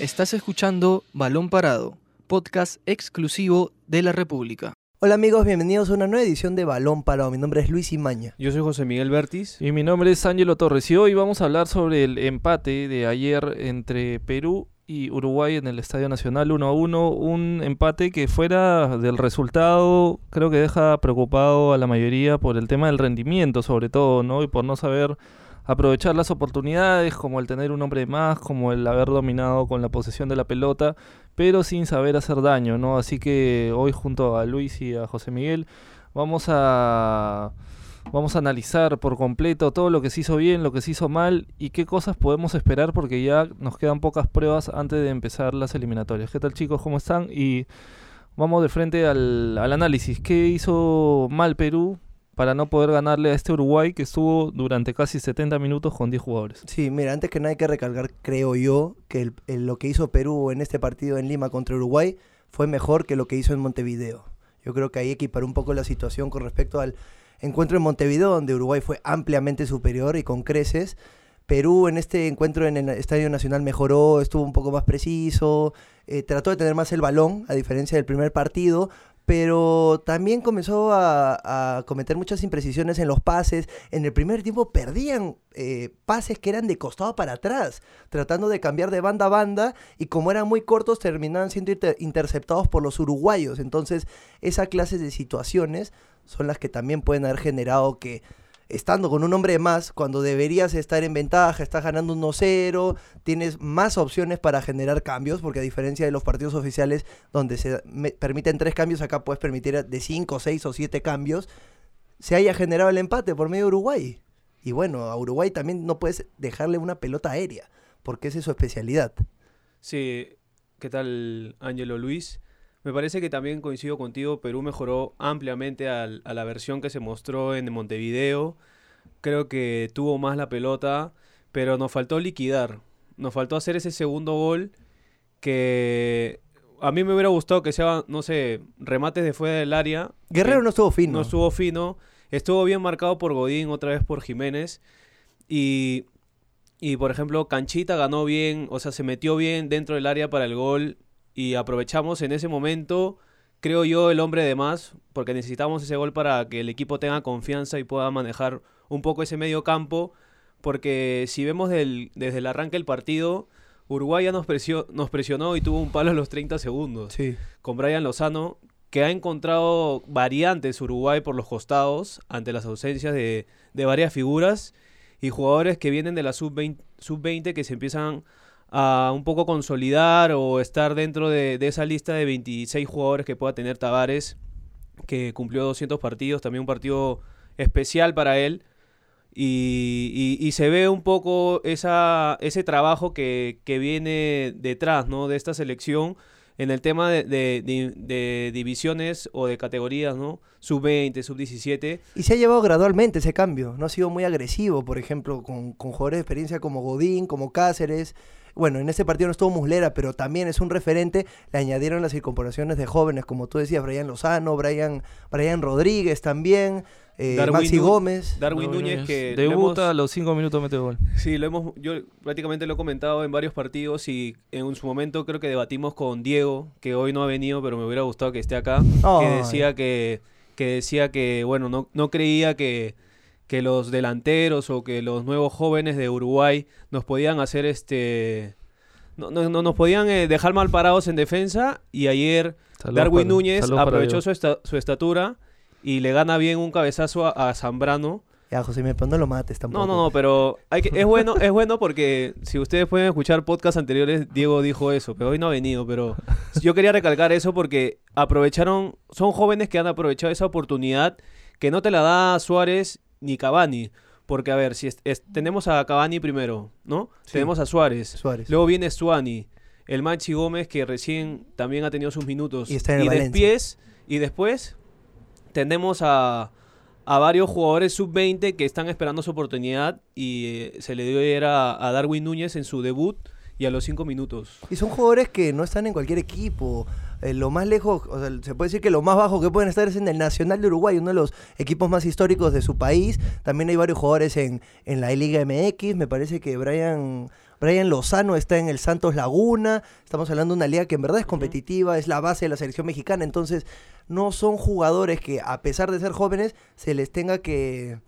Estás escuchando Balón Parado, podcast exclusivo de la República. Hola amigos, bienvenidos a una nueva edición de Balón Parado. Mi nombre es Luis Imaña. Yo soy José Miguel Bertis. Y mi nombre es Ángelo Torres y hoy vamos a hablar sobre el empate de ayer entre Perú y Uruguay en el Estadio Nacional 1 a 1. Un empate que fuera del resultado creo que deja preocupado a la mayoría por el tema del rendimiento sobre todo, ¿no? Y por no saber aprovechar las oportunidades, como el tener un hombre más, como el haber dominado con la posesión de la pelota, pero sin saber hacer daño, ¿no? Así que hoy junto a Luis y a José Miguel vamos a vamos a analizar por completo todo lo que se hizo bien, lo que se hizo mal y qué cosas podemos esperar porque ya nos quedan pocas pruebas antes de empezar las eliminatorias. ¿Qué tal chicos? ¿Cómo están? Y vamos de frente al, al análisis. ¿Qué hizo mal Perú? Para no poder ganarle a este Uruguay que estuvo durante casi 70 minutos con 10 jugadores. Sí, mira, antes que nada hay que recalcar, creo yo, que lo que hizo Perú en este partido en Lima contra Uruguay fue mejor que lo que hizo en Montevideo. Yo creo que ahí equiparó un poco la situación con respecto al encuentro en Montevideo, donde Uruguay fue ampliamente superior y con creces. Perú en este encuentro en el Estadio Nacional mejoró, estuvo un poco más preciso, eh, trató de tener más el balón, a diferencia del primer partido, pero también comenzó a, cometer muchas imprecisiones en los pases. En el primer tiempo perdían eh, pases que eran de costado para atrás, tratando de cambiar de banda a banda y como eran muy cortos terminaban siendo interceptados por los uruguayos. Entonces, esa clase de situaciones son las que también pueden haber generado que estando con un hombre más, cuando deberías estar en ventaja, estás ganando 1-0, tienes más opciones para generar cambios, porque a diferencia de los partidos oficiales donde se permiten tres cambios, acá puedes permitir de 5, 6 o 7 cambios, se haya generado el empate por medio de Uruguay. Y bueno, a Uruguay también no puedes dejarle una pelota aérea, porque esa es su especialidad. Sí, ¿qué tal Ángelo Luis? Me parece que también coincido contigo, Perú mejoró ampliamente a la versión que se mostró en Montevideo. Creo que tuvo más la pelota, pero nos faltó liquidar. Nos faltó hacer ese segundo gol que a mí me hubiera gustado que sea, no sé, remates de fuera del área. Guerrero no estuvo fino. No estuvo fino. Estuvo bien marcado por Godín, otra vez por Jiménez. Y, y por ejemplo, Canchita ganó bien, o sea, se metió bien dentro del área para el gol y aprovechamos en ese momento, creo yo, el hombre de más, porque necesitamos ese gol para que el equipo tenga confianza y pueda manejar un poco ese medio campo, porque si vemos desde el arranque del partido, Uruguay ya nos, nos presionó y tuvo un palo a los 30 segundos. Sí. Con Brian Lozano, que ha encontrado variantes Uruguay por los costados ante las ausencias de, de varias figuras y jugadores que vienen de la sub-20 sub -20 que se empiezan a un poco consolidar o estar dentro de, esa lista de 26 jugadores que pueda tener Tavares, que cumplió 200 partidos, también un partido especial para él. Y, se ve un poco esa, ese trabajo que, viene detrás ¿no? de esta selección en el tema de, divisiones o de categorías, ¿no? Sub-20, sub-17. Y se ha llevado gradualmente ese cambio, no ha sido muy agresivo, por ejemplo, con, con jugadores de experiencia como Godín, como Cáceres, bueno, en este partido no estuvo Muslera, pero también es un referente. Le añadieron las incorporaciones de jóvenes, como tú decías, Brian Lozano, Brian, Brian Rodríguez también. Eh, Maxi Gómez. Darwin Núñez que debuta a los cinco minutos mete gol. Sí, lo hemos, yo prácticamente lo he comentado en varios partidos y en su momento creo que debatimos con Diego, que hoy no ha venido, pero me hubiera gustado que esté acá, que decía que, que decía que bueno, no, no creía que que los delanteros o que los nuevos jóvenes de Uruguay nos podían hacer este no, no, nos podían eh, dejar mal parados en defensa y ayer Darwin Núñez aprovechó su, su, estatura y le gana bien un cabezazo a, Zambrano. Ya, José, me no lo mates tampoco. No, no, no, pero hay que, es bueno, es bueno porque si ustedes pueden escuchar podcasts anteriores, Diego dijo eso, pero hoy no ha venido, pero yo quería recalcar eso porque aprovecharon, son jóvenes que han aprovechado esa oportunidad que no te la da Suárez ni Cavani. Porque, a ver, si tenemos a Cavani primero, ¿no? Tenemos a Suárez. Suárez. Luego viene Suani, el Machi Gómez, que recién también ha tenido sus minutos. Y está en después, y después tenemos a, a varios jugadores sub-20 que están esperando su oportunidad y eh, se le dio era a Darwin Núñez en su debut y a los cinco minutos. Y son jugadores que no están en cualquier equipo. Eh, lo más lejos, o sea, se puede decir que lo más bajo que pueden estar es en el Nacional de Uruguay, uno de los equipos más históricos de su país. También hay varios jugadores en, en la Liga MX. Me parece que Brian, Brian Lozano está en el Santos Laguna. Estamos hablando de una liga que en verdad es competitiva, es la base de la selección mexicana. Entonces, no son jugadores que, a pesar de ser jóvenes, se les tenga que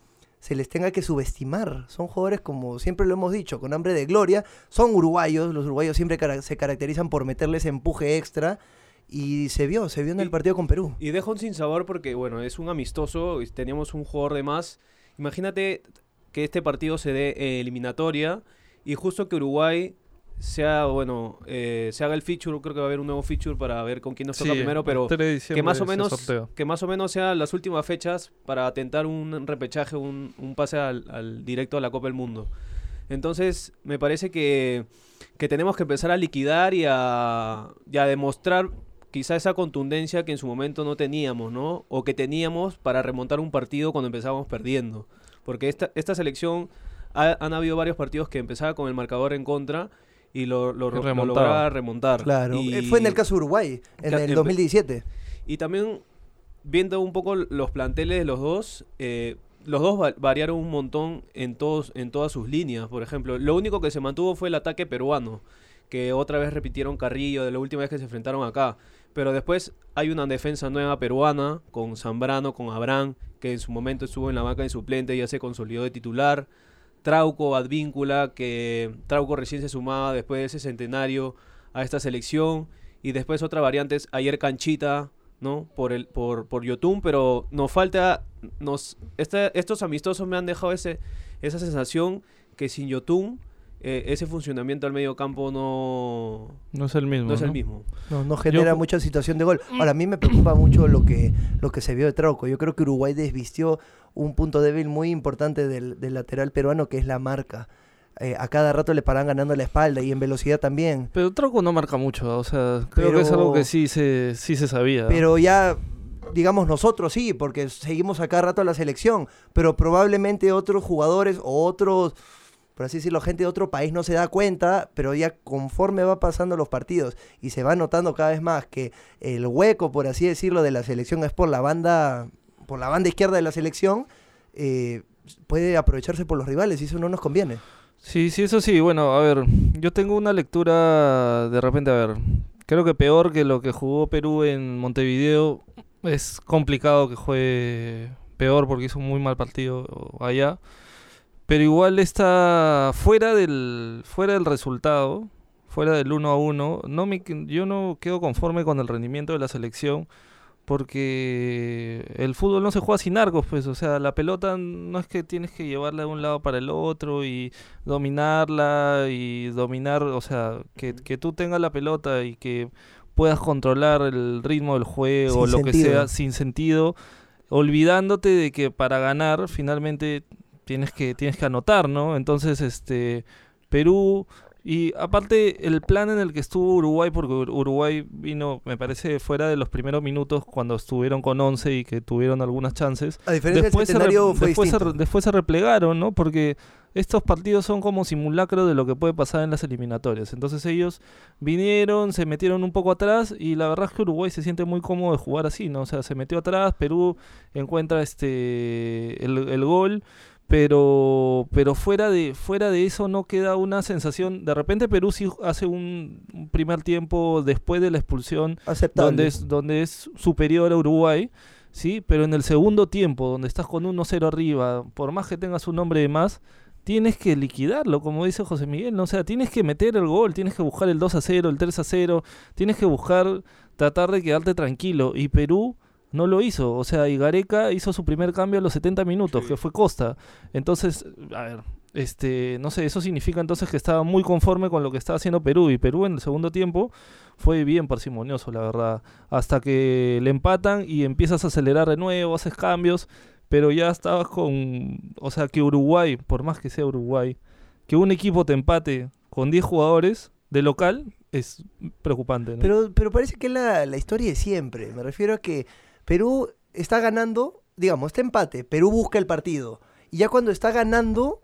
se les tenga que subestimar. Son jugadores, como siempre lo hemos dicho, con hambre de gloria. Son uruguayos, los uruguayos siempre cara- se caracterizan por meterles empuje extra. Y se vio, se vio en el Y- partido con Perú. Y dejo un sinsabor porque, bueno, es un amistoso, teníamos un jugador de más. Imagínate que este partido se dé eh, eliminatoria y justo que Uruguay sea, bueno, eh, se haga el feature, creo que va a haber un nuevo feature para ver con quién nos toca Sí, primero, pero el 3 de que más o menos que más o menos sean las últimas fechas para atentar un repechaje, un, un pase al, al directo a la Copa del Mundo. Entonces, me parece que, que tenemos que empezar a liquidar y a, y a demostrar quizá esa contundencia que en su momento no teníamos, ¿no? O que teníamos para remontar un partido cuando empezábamos perdiendo. Porque esta, esta selección, ha- han habido varios partidos que empezaba con el marcador en contra y lo, lo, lo remontaba. lograba remontar. Claro. Y- Eh, Fue en el caso de Uruguay, en el empe- 2017. y también viendo un poco los planteles de los dos, eh, los dos va- variaron un montón en, todos, en todas sus líneas. Por ejemplo, lo único que se mantuvo fue el ataque peruano, que otra vez repitieron Carrillo de la última vez que se enfrentaron acá. Pero después hay una defensa nueva peruana con Zambrano, con Abraham, que en su momento estuvo en la banca de suplente y ya se consolidó de titular. Trauco, Advíncula, que Trauco recién se sumaba después de ese centenario a esta selección. Y después otra variante es ayer Canchita, ¿no? Por el, por, por Yotun, pero nos falta. Nos, estos amistosos me han dejado ese, esa sensación que sin Yotun, eh, ese funcionamiento al medio campo no, No es el mismo. no es el mismo. No, no genera Yo- mucha situación de gol. Ahora, a mí me preocupa mucho lo que, lo que se vio de Trauco. Yo creo que Uruguay desvistió un punto débil muy importante del, del lateral peruano, que es la marca. Eh, a cada rato le paran ganando la espalda y en velocidad también. Pero Troco no marca mucho, o sea, creo que es algo que sí se, sí se sabía. Pero ya, digamos nosotros sí, porque seguimos a cada rato a la selección, pero probablemente otros jugadores o otros, por así decirlo, gente de otro país no se da cuenta, pero ya conforme va pasando los partidos y se va notando cada vez más que el hueco, por así decirlo, de la selección es por la banda, por la banda izquierda de la selección, eh, puede aprovecharse por los rivales y eso no nos conviene. Sí, sí, eso sí. Bueno, a ver, yo tengo una lectura de repente, a ver, creo que peor que lo que jugó Perú en Montevideo. Es complicado que juegue peor porque hizo un muy mal partido allá. Pero igual está fuera del, fuera del resultado, fuera del 1 a 1. No me, yo no quedo conforme con el rendimiento de la selección porque el fútbol no se juega sin arcos, pues, o sea, la pelota no es que tienes que llevarla de un lado para el otro y dominarla y dominar, o sea, que, que tú tengas la pelota y que puedas controlar el ritmo del juego, Sin lo que sea, sin sentido, olvidándote de que para ganar finalmente tienes que tienes que anotar, ¿no? Entonces, este Perú y aparte el plan en el que estuvo Uruguay porque Ur- Uruguay vino, me parece, fuera de los primeros minutos cuando estuvieron con 11 y que tuvieron algunas chances. A diferencia Después, se, del centenario fue después, se, después se replegaron, ¿no? Porque estos partidos son como simulacro de lo que puede pasar en las eliminatorias. Entonces ellos vinieron, se metieron un poco atrás y la verdad es que Uruguay se siente muy cómodo de jugar así, ¿no? O sea, se metió atrás, Perú encuentra este el, el gol, pero pero fuera de fuera de eso no queda una sensación. De repente Perú sí hace un, un primer tiempo después de la expulsión Aceptable. donde es, donde es superior a Uruguay, ¿sí? Pero en el segundo tiempo, donde estás con 1-0 arriba, por más que tengas un hombre de más, tienes que liquidarlo, como dice José Miguel, ¿no? O sea, tienes que meter el gol, tienes que buscar el 2-0, el 3-0, tienes que buscar tratar de quedarte tranquilo. Y Perú no lo hizo, o sea, y Gareca hizo su primer cambio a los 70 minutos, Sí. que fue Costa. Entonces, a ver, este, no sé, eso significa entonces que estaba muy conforme con lo que estaba haciendo Perú. Y Perú en el segundo tiempo fue bien parsimonioso, la verdad. Hasta que le empatan y empiezas a acelerar de nuevo, haces cambios, pero ya estabas con. O sea, que Uruguay, por más que sea Uruguay, que un equipo te empate con 10 jugadores de local es preocupante. ¿no? Pero, pero parece que es la, la historia de siempre. Me refiero a que Perú está ganando, digamos, está empate. Perú busca el partido. Y ya cuando está ganando,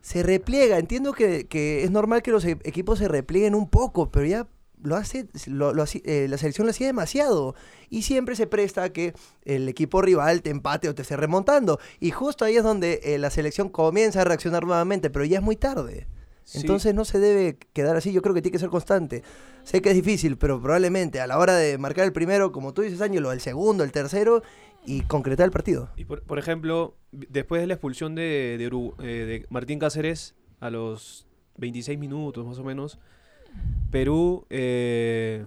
se repliega. Entiendo que, que es normal que los e- equipos se replieguen un poco, pero ya lo hace, lo, lo eh, la selección lo hacía demasiado. Y siempre se presta a que el equipo rival te empate o te esté remontando. Y justo ahí es donde eh, la selección comienza a reaccionar nuevamente, pero ya es muy tarde. Sí. Entonces no se debe quedar así, yo creo que tiene que ser constante. Sé que es difícil, pero probablemente a la hora de marcar el primero, como tú dices, Ángelo, el segundo, el tercero, y concretar el partido. Y por, por ejemplo, después de la expulsión de, eh, de Martín Cáceres a los 26 minutos más o menos, Perú eh,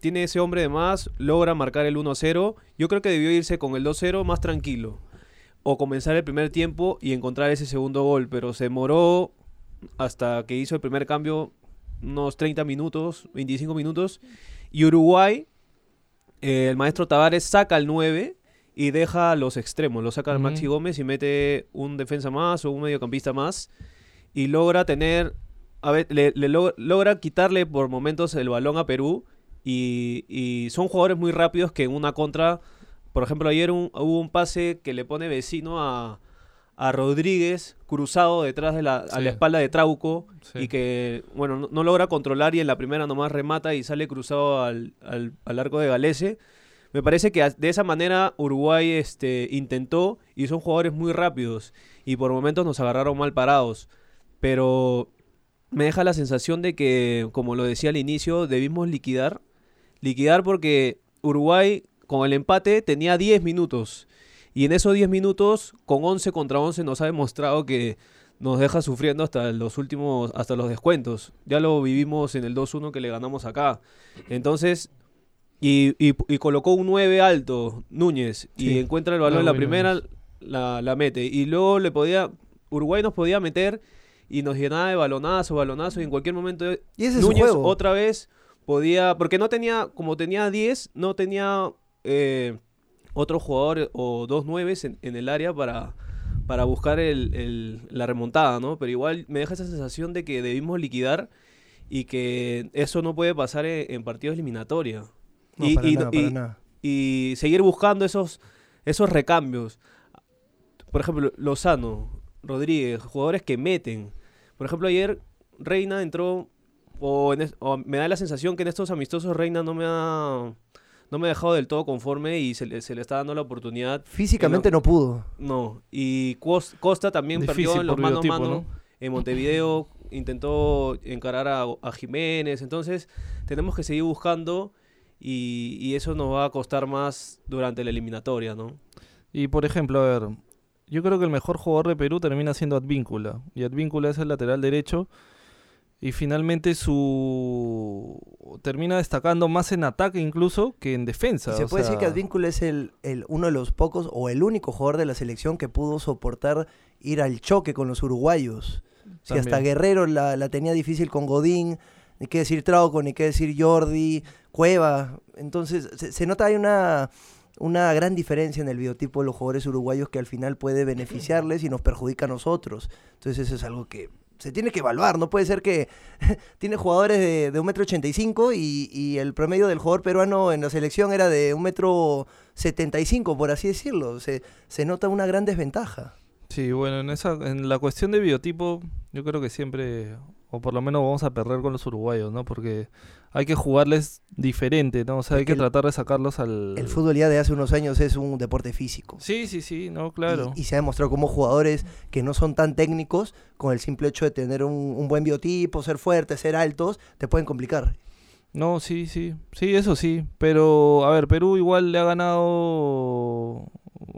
tiene ese hombre de más, logra marcar el 1-0. Yo creo que debió irse con el 2-0 más tranquilo. O comenzar el primer tiempo y encontrar ese segundo gol, pero se demoró hasta que hizo el primer cambio unos 30 minutos, 25 minutos. Y Uruguay, eh, el maestro Tavares saca el 9 y deja los extremos. Lo saca Ujú. Maxi Gómez y mete un defensa más o un mediocampista más. Y logra tener. A ver, le, le log- logra quitarle por momentos el balón a Perú. Y, y son jugadores muy rápidos que en una contra. Por ejemplo, ayer un- hubo un pase que le pone vecino a, a Rodríguez cruzado detrás de la, a la espalda de Trauco Sí. y que, bueno, no, no logra controlar y en la primera nomás remata y sale cruzado al, al- al arco de Galese. Me parece que de esa manera Uruguay este, intentó y son jugadores muy rápidos y por momentos nos agarraron mal parados. Pero me deja la sensación de que, como lo decía al inicio, debimos liquidar. Liquidar porque Uruguay con el empate tenía 10 minutos. Y en esos 10 minutos, con 11 contra 11, nos ha demostrado que nos deja sufriendo hasta los últimos, hasta los descuentos. Ya lo vivimos en el 2-1 que le ganamos acá. Entonces, y, y- y colocó un 9 alto, Núñez, y encuentra el balón en la primera, la, la mete. Y luego le podía, Uruguay nos podía meter y nos llenaba de balonazo, balonazo, y en cualquier momento Y ese Núñez juego. otra vez podía, porque no tenía, como tenía 10, no tenía eh, otro jugador o dos nueves en, en el área para, para buscar el- el- la remontada, ¿no? Pero igual me deja esa sensación de que debimos liquidar y que eso no puede pasar en, en partidos eliminatorios. No, y, y- nada, y- seguir buscando esos, esos recambios. Por ejemplo, Lozano, Rodríguez, jugadores que meten. Por ejemplo, ayer Reina entró, o, en es- o me da la sensación que en estos amistosos Reina no me ha, no me ha dejado del todo conforme y se le, se le está dando la oportunidad. Físicamente no pudo. No, y Cos- Costa también Difícil perdió en los mano a mano. ¿no? En Montevideo intentó encarar a, a Jiménez. Entonces, tenemos que seguir buscando y, y eso nos va a costar más durante la eliminatoria, ¿no? Y por ejemplo, a ver, yo creo que el mejor jugador de Perú termina siendo Advíncula. Y Advíncula es el lateral derecho. Y finalmente su termina destacando más en ataque incluso que en defensa. Y se o puede decir que Advíncula es el, el- uno de los pocos o el único jugador de la selección que pudo soportar ir al choque con los uruguayos. Si hasta. Guerrero la, la tenía difícil con Godín, ni qué decir Trauco, ni qué decir Jordi, Cueva. Entonces se, se nota hay una, una gran diferencia en el biotipo de los jugadores uruguayos que al final puede beneficiarles y nos perjudica a nosotros. Entonces eso es algo que se tiene que evaluar. No puede ser que tiene jugadores de, de un metro ochenta y cinco y, el promedio del jugador peruano en la selección era de un metro setenta y cinco, por así decirlo. Se, se nota una gran desventaja. Sí, bueno, en esa en la cuestión de biotipo, yo creo que siempre o por lo menos vamos a perder con los uruguayos, ¿no? Porque hay que jugarles diferente, ¿no? O sea, hay que que el- tratar de sacarlos al El fútbol ya de hace unos años es un deporte físico. Sí, sí, sí, no, claro. Y, y se ha demostrado como jugadores que no son tan técnicos, con el simple hecho de tener un, un buen biotipo, ser fuertes, ser altos, te pueden complicar. No, sí, sí, sí, eso sí. Pero, a ver, Perú igual le ha ganado,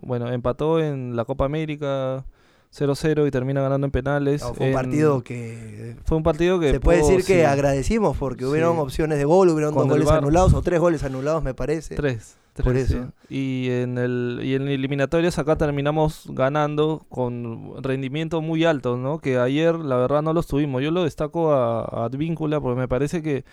bueno, empató en la Copa América 0-0 y termina ganando en penales. No, fue un en- partido que Fue un partido que se puede pudo, decir que agradecimos porque Sí. hubieron opciones de gol, hubieron dos goles anulados o tres goles anulados, me parece. Tres. Por tres, sí. eso. Y en el y en eliminatorias acá terminamos ganando con rendimiento muy alto, ¿no? Que ayer la verdad no los tuvimos. Yo lo destaco a, a Advíncula porque me parece que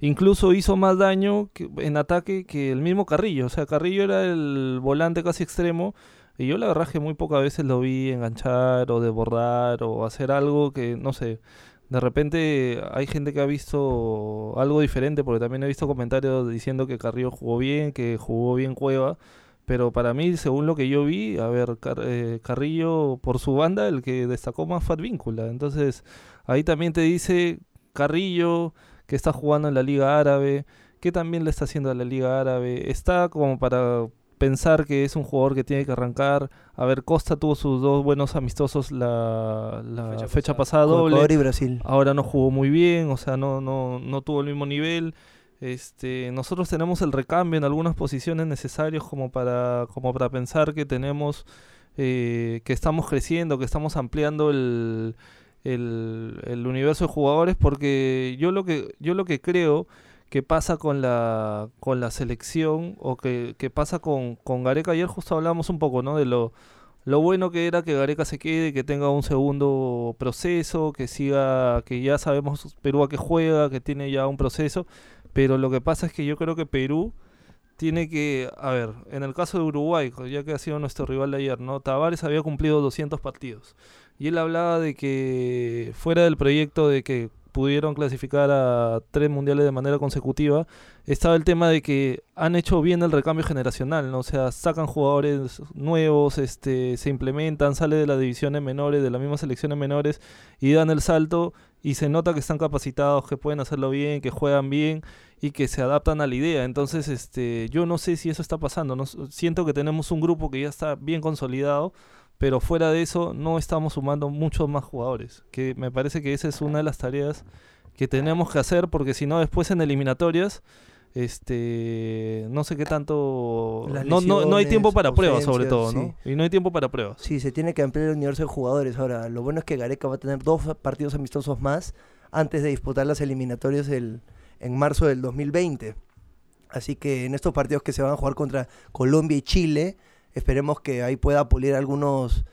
incluso hizo más daño que- en ataque que el mismo Carrillo. O sea, Carrillo era el volante casi extremo y yo la verdad es que muy pocas veces lo vi enganchar o desbordar o hacer algo que, no sé, de repente hay gente que ha visto algo diferente, porque también he visto comentarios diciendo que Carrillo jugó bien, que jugó bien Cueva, Pero para mí, según lo que yo vi, a ver, eh, Carrillo por su banda, el que destacó más fue Advíncula. Entonces, ahí también te dice Carrillo, que está jugando en la Liga Árabe, que también le está haciendo a la Liga Árabe. Está como para pensar que es un jugador que tiene que arrancar. A ver, Costa tuvo sus dos buenos amistosos la, la Fecha fecha, pasada. doble. Ecuador y Brasil. Ahora no jugó muy bien, o sea, no, no, no tuvo el mismo nivel. Este, nosotros tenemos el recambio en algunas posiciones necesarios como para, como para pensar que tenemos, eh, que estamos creciendo, que estamos ampliando el, el, el universo de jugadores, porque yo lo que, yo lo que creo que pasa con la, con la selección o que, pasa con, con Gareca, ayer justo hablamos un poco, ¿no? De lo, lo bueno que era que Gareca se quede, que tenga un segundo proceso, que siga, que ya sabemos Perú a qué juega, que tiene ya un proceso, pero lo que pasa es que yo creo que Perú tiene que, a ver, en el caso de Uruguay, ya que ha sido nuestro rival de ayer, ¿no? Tavares había cumplido 200 partidos y él hablaba de que fuera del proyecto de que pudieron clasificar a tres mundiales de manera consecutiva, estaba el tema de que han hecho bien el recambio generacional, ¿no? O sea, sacan jugadores nuevos, este, se implementan, sale de las divisiones menores, de las mismas selecciones menores y dan el salto y se nota que están capacitados, que pueden hacerlo bien, que juegan bien y que se adaptan a la idea. Entonces, este, yo no sé si eso está pasando. No, siento que tenemos un grupo que ya está bien consolidado, pero fuera de eso no estamos sumando muchos más jugadores. Que me parece que esa es una de las tareas que tenemos que hacer, porque si no después en eliminatorias, este, no sé qué tanto, no, no, no hay tiempo para pruebas sobre todo, ¿no? Y no hay tiempo para pruebas. Sí, se tiene que ampliar el universo de jugadores. Ahora, lo bueno es que Gareca va a tener dos partidos amistosos más antes de disputar las eliminatorias el- en marzo del 2020. Así que en estos partidos que se van a jugar contra Colombia y Chile, esperemos que ahí pueda pulir algunos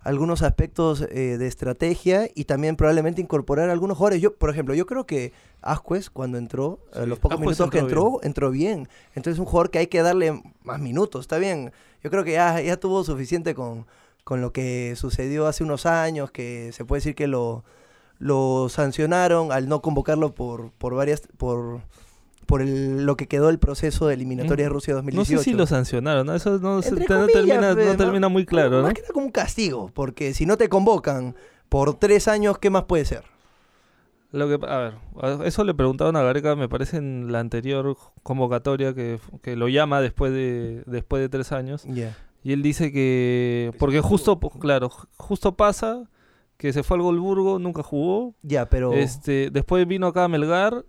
algunos aspectos eh, de estrategia y también probablemente incorporar algunos jugadores. Yo, por ejemplo, yo creo que Ascuez cuando entró, a los pocos minutos que entró entró, entró bien. Entonces es un jugador que hay que darle más minutos, está bien. Yo creo que ya, ya tuvo suficiente con, con lo que sucedió hace unos años, que se puede decir que lo, lo sancionaron al no convocarlo por, por varias, por, por el- lo que quedó el proceso de eliminatoria de Rusia No 2018. sé si lo sancionaron, ¿no? Eso no, se- no termina, pe, no termina muy claro, ¿no? Más que nada como un castigo, porque si no te convocan por tres años, ¿qué más puede ser? Lo que, a ver, eso le preguntaron a Gareca, me parece en la anterior convocatoria que, que lo llama después de, después de tres años. Y él dice que, porque justo, claro, ju- justo pasa que se fue al Golburgo, nunca jugó. Ya, pero Este, después vino acá a Melgar,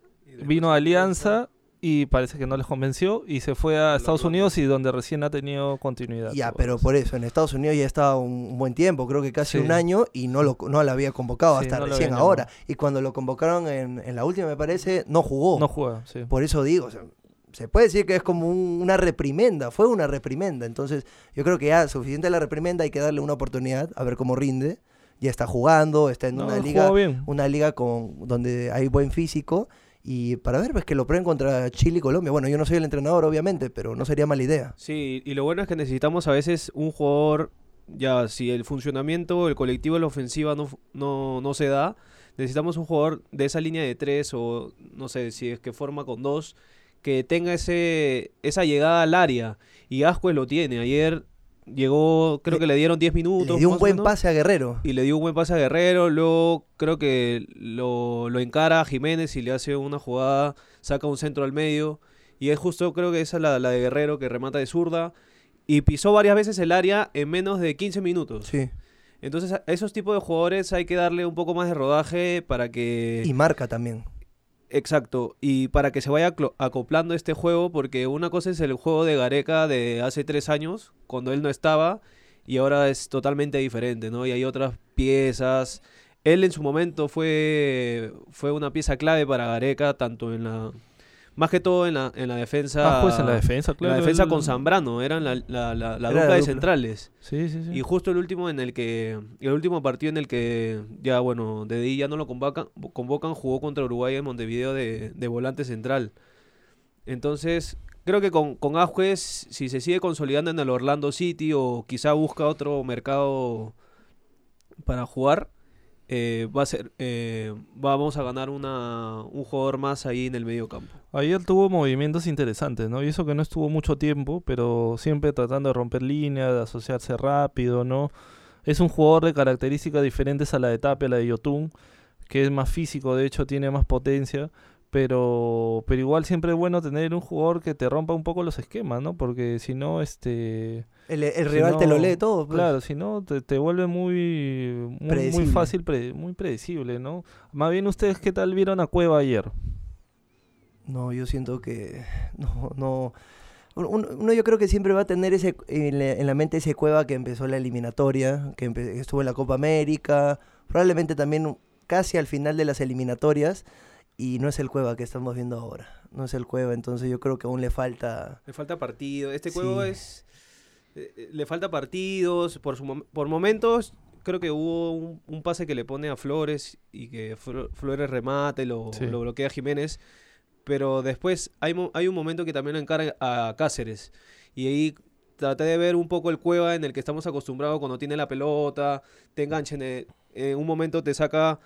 vino a Alianza y parece que no les convenció y se fue a Estados. Unidos y donde recién ha tenido continuidad. ya, pero por eso en Estados Unidos ya estaba un, buen tiempo, creo que casi Sí. un año y no lo no lo había convocado Sí, hasta no recién ahora. llamado. Y cuando lo convocaron en, en la última me parece no jugó. No juega, sí. Por eso digo, o sea, se puede decir que es como un- una reprimenda, fue una reprimenda. Entonces, yo creo que ya suficiente la reprimenda, hay que darle una oportunidad a ver cómo rinde. Ya está jugando, está en No, una liga, bien. una liga con donde hay buen físico y para ver pues que lo prueben contra Chile y Colombia. Bueno, yo no soy el entrenador obviamente, pero no sería mala idea. Sí, y lo bueno es que necesitamos a veces un jugador, ya si el funcionamiento, el colectivo la ofensiva no, no, no se da, necesitamos un jugador de esa línea de tres o no sé si es que forma con dos, que tenga ese, esa llegada al área. Y Ascuez lo tiene. Ayer llegó, creo Le- que le dieron 10 minutos. Le dio un buen menos, pase a Guerrero. Y le dio un buen pase a Guerrero. Luego creo que lo, lo encara a Jiménez y le hace una jugada, saca un centro al medio. Y es justo, creo que esa es la, la de Guerrero que remata de zurda. Y pisó varias veces el área en menos de 15 minutos. Sí. Entonces a esos tipos de jugadores hay que darle un poco más de rodaje para que... Y marca también. Exacto, y para que se vaya acoplando este juego, porque una cosa es el juego de Gareca de hace tres años, cuando él no estaba, y ahora es totalmente diferente, ¿no? Y hay otras piezas. Él en su momento fue, fue una pieza clave para Gareca, tanto en la... Más que todo en la, en la defensa... Ah, pues en la defensa, en claro. la defensa con Zambrano, eran la, la, la, la Era dupla la de centrales. Sí, sí, sí. Y justo el último en el que, el último partido en el que ya, bueno, de ahí ya no lo convocan, convocan jugó contra Uruguay en Montevideo de, de volante central. Entonces, creo que con, con Asquez, si se sigue consolidando en el Orlando City o quizá busca otro mercado para jugar, eh, va a ser, eh, vamos a ganar una, un jugador más ahí en el medio campo. Ayer tuvo movimientos interesantes, ¿no? Y eso que no estuvo mucho tiempo, pero siempre tratando de romper líneas, de asociarse rápido, ¿no? Es un jugador de características diferentes a la de Tapia, la de Yotun, que es más físico, de hecho tiene más potencia, pero, pero igual siempre es bueno tener un jugador que te rompa un poco los esquemas, ¿no? Porque si no, este... El, el si rival te lo lee todo. pues. Claro, si no, te, te vuelve muy, muy, muy fácil, pre- muy predecible, ¿no? Más bien, ¿ustedes qué tal vieron a Cueva ayer? No, yo siento que no, no. un- un- Uno, yo creo que siempre va a tener ese en la, en la mente ese cueva que empezó la eliminatoria, que estuvo en la Copa América, probablemente también casi al final de las eliminatorias, y no es el cueva que estamos viendo ahora. No es el cueva, entonces yo creo que aún le falta. Le falta partido. Este Sí. juego es. eh, eh, le falta partidos. Por, su por momentos, creo que hubo un, un pase que le pone a Flores y que Flo- Flores remate, lo, Sí. lo bloquea Jiménez. Pero después hay, hay un momento que también lo encarga a Cáceres. Y ahí traté de ver un poco el cueva en el que estamos acostumbrados cuando tiene la pelota, te engancha en, un momento te saca,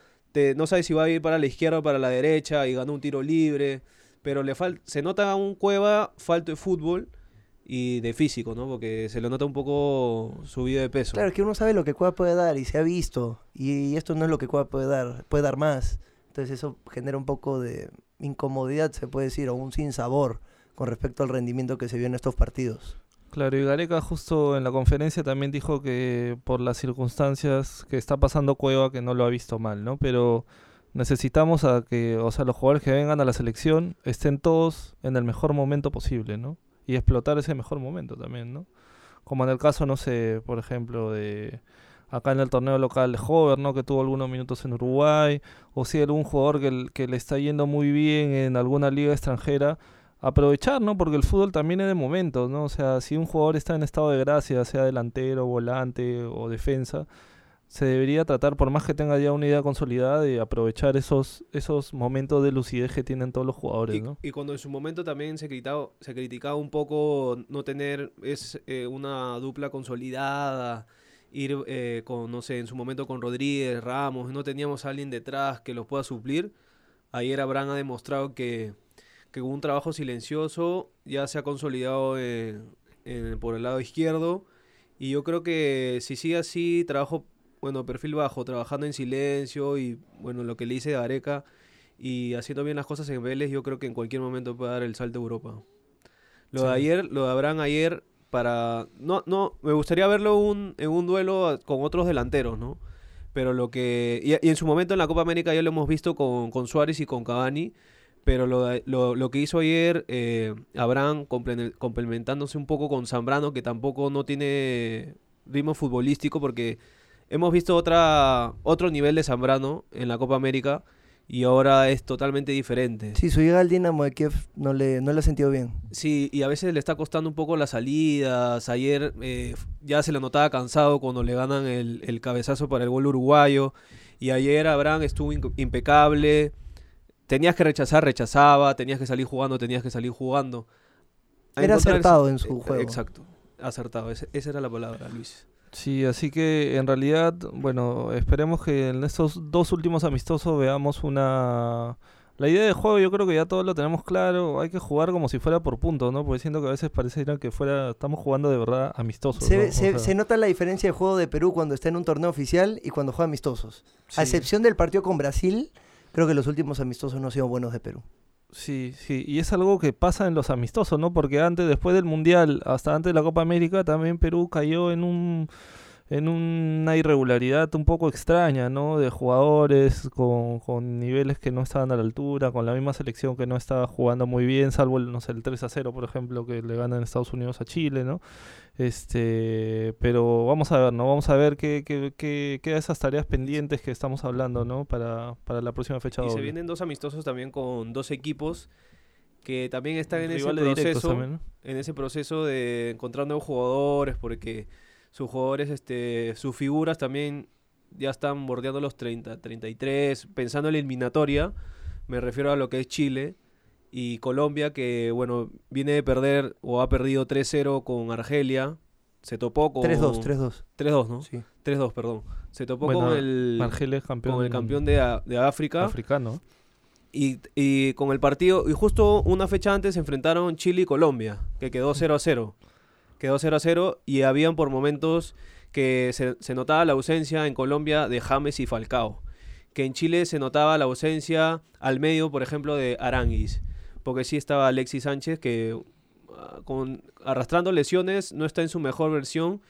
no sabes si va a ir para la izquierda o para la derecha y gana un tiro libre. Pero le fal- se nota un cueva falto de fútbol y de físico, ¿no? Porque se le nota un poco subido de peso. Claro, es que uno sabe lo que Cueva puede dar y se ha visto, y esto no es lo que Cueva puede dar, puede dar más. Entonces eso genera un poco de incomodidad, se puede decir, o un sinsabor con respecto al rendimiento que se vio en estos partidos. Claro, y Gareca justo en la conferencia también dijo que por las circunstancias que está pasando Cueva, que no lo ha visto mal, ¿no? Pero necesitamos a que, o sea, los jugadores que vengan a la selección estén todos en el mejor momento posible, ¿no? Y explotar ese mejor momento también, ¿no? Como en el caso, no sé, por ejemplo, de acá en el torneo local de Hover, ¿no? Que tuvo algunos minutos en Uruguay, o si algún jugador que, que le está yendo muy bien en alguna liga extranjera, aprovechar, ¿no? Porque el fútbol también es de momentos, ¿no? O sea, si un jugador está en estado de gracia, sea delantero, volante o defensa, se debería tratar, por más que tenga ya una idea consolidada, de aprovechar esos, esos momentos de lucidez que tienen todos los jugadores, Y, ¿no? y cuando en su momento también se criticaba, se criticaba un poco no tener es eh, una dupla consolidada, ir eh, con, no sé, en su momento con Rodríguez, Ramos, no teníamos a alguien detrás que los pueda suplir. Ayer Abraham ha demostrado que, que con un trabajo silencioso ya se ha consolidado eh, en- por el lado izquierdo. Y yo creo que si sigue así, trabajo, bueno, perfil bajo, trabajando en silencio y, bueno, lo que le dice Areca y haciendo bien las cosas en Vélez, yo creo que en cualquier momento puede dar el salto a Europa. Lo de ayer, lo de Abraham ayer, para... No, no, me gustaría verlo un- en un duelo con otros delanteros, ¿no? Pero lo que... Y, en su momento en la Copa América ya lo hemos visto con, con Suárez y con Cavani, pero lo, lo, que hizo ayer eh, Abraham comple- complementándose un poco con Zambrano, que tampoco no tiene ritmo futbolístico, porque hemos visto otra, otro nivel de Zambrano en la Copa América y ahora es totalmente diferente. Sí, su llegada al Dinamo de Kiev no le, no le ha sentido bien. Sí, y a veces le está costando un poco las salidas. Ayer eh, ya se le notaba cansado cuando le ganan el, el cabezazo para el gol uruguayo. Y ayer Abraham estuvo impecable. Tenías que rechazar, rechazaba. Tenías que salir jugando, tenías que salir jugando. A Era acertado en su eh, juego. Exacto, acertado. esa era la palabra, Luis. Sí, así que en realidad, bueno, esperemos que en estos dos últimos amistosos veamos una... La idea de juego yo creo que ya todos lo tenemos claro, hay que jugar como si fuera por puntos, ¿no? Porque siento que a veces pareciera que fuera, estamos jugando de verdad amistosos. Se, ¿no? ve- O se- sea, se nota la diferencia de juego de Perú cuando está en un torneo oficial y cuando juega amistosos. sí, A excepción del partido con Brasil, creo que los últimos amistosos no han sido buenos de Perú. Sí, sí, y es algo que pasa en los amistosos, ¿no? Porque antes, después del Mundial, hasta antes de la Copa América, también Perú cayó en un en una irregularidad un poco extraña, ¿no? De jugadores con, con niveles que no estaban a la altura, con la misma selección que no estaba jugando muy bien, salvo el, no sé, el 3 a 0, por ejemplo, que le ganan Estados Unidos a Chile, ¿no? Este, pero vamos a ver, ¿no? Vamos a ver qué, qué, qué, qué de esas tareas pendientes que estamos hablando, ¿no? Para, para la próxima fecha Y se doble. vienen dos amistosos también con dos equipos que también están en ese proceso. también, ¿no? en ese proceso de encontrar nuevos jugadores, porque sus jugadores, este, sus figuras también ya están bordeando los 30, 33, pensando en la eliminatoria, me refiero a lo que es Chile y Colombia, que bueno, viene de perder o ha perdido 3-0 con Argelia se topó con... 3-2, 3-2. 3-2, ¿no? Sí. 3-2, perdón. Se topó Bueno, con el, Argelia es campeón, con el campeón de, de África. africano. Y, y con el partido, y justo una fecha antes se enfrentaron Chile y Colombia, que quedó 0 a 0. Quedó 0 a 0 y habían por momentos que se, se notaba la ausencia en Colombia de James y Falcao. Que en Chile se notaba la ausencia al medio, por ejemplo, de Aranguis. Porque sí estaba Alexis Sánchez, que ah, con, arrastrando lesiones no está en su mejor versión.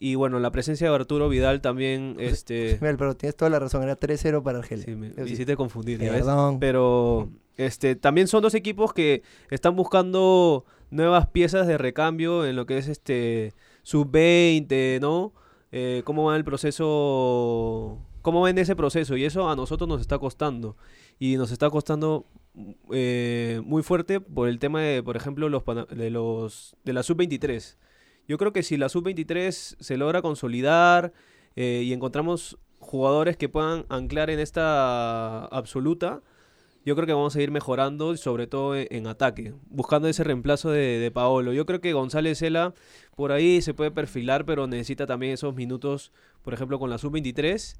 Y bueno, la presencia de Arturo Vidal también. este Mira, pero tienes toda la razón, era 3-0 para Argelia. sí, me, me sí. hiciste confundir. ¿ya ves? Perdón. Pero este también son dos equipos que están buscando nuevas piezas de recambio en lo que es este sub-20, ¿no? Eh, ¿Cómo va el proceso? ¿Cómo ven ese proceso? Y eso a nosotros nos está costando. Y nos está costando eh, muy fuerte por el tema de, por ejemplo, los, de, los, de la sub-23. Yo creo que si la sub-23 se logra consolidar eh, y encontramos jugadores que puedan anclar en esta absoluta, yo creo que vamos a ir mejorando, sobre todo en, en ataque, buscando ese reemplazo de, Paolo. Yo creo que González Cela por ahí se puede perfilar, pero necesita también esos minutos, por ejemplo, con la sub-23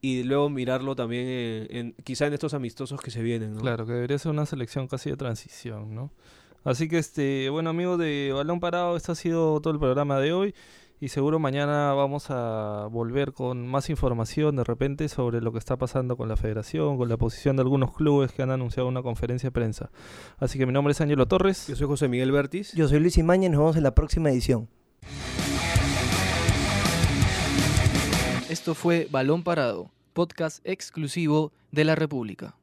y luego mirarlo también en- quizá en estos amistosos que se vienen. ¿no? Claro, que debería ser una selección casi de transición, ¿no? Así que, este, bueno, amigos de Balón Parado, este ha sido todo el programa de hoy. Y seguro mañana vamos a volver con más información de repente sobre lo que está pasando con la federación, con la posición de algunos clubes que han anunciado una conferencia de prensa. Así que mi nombre es Ángelo Torres. Yo soy José Miguel Bertis. Yo soy Luis Imañez, nos vemos en la próxima edición. Esto fue Balón Parado, podcast exclusivo de la República.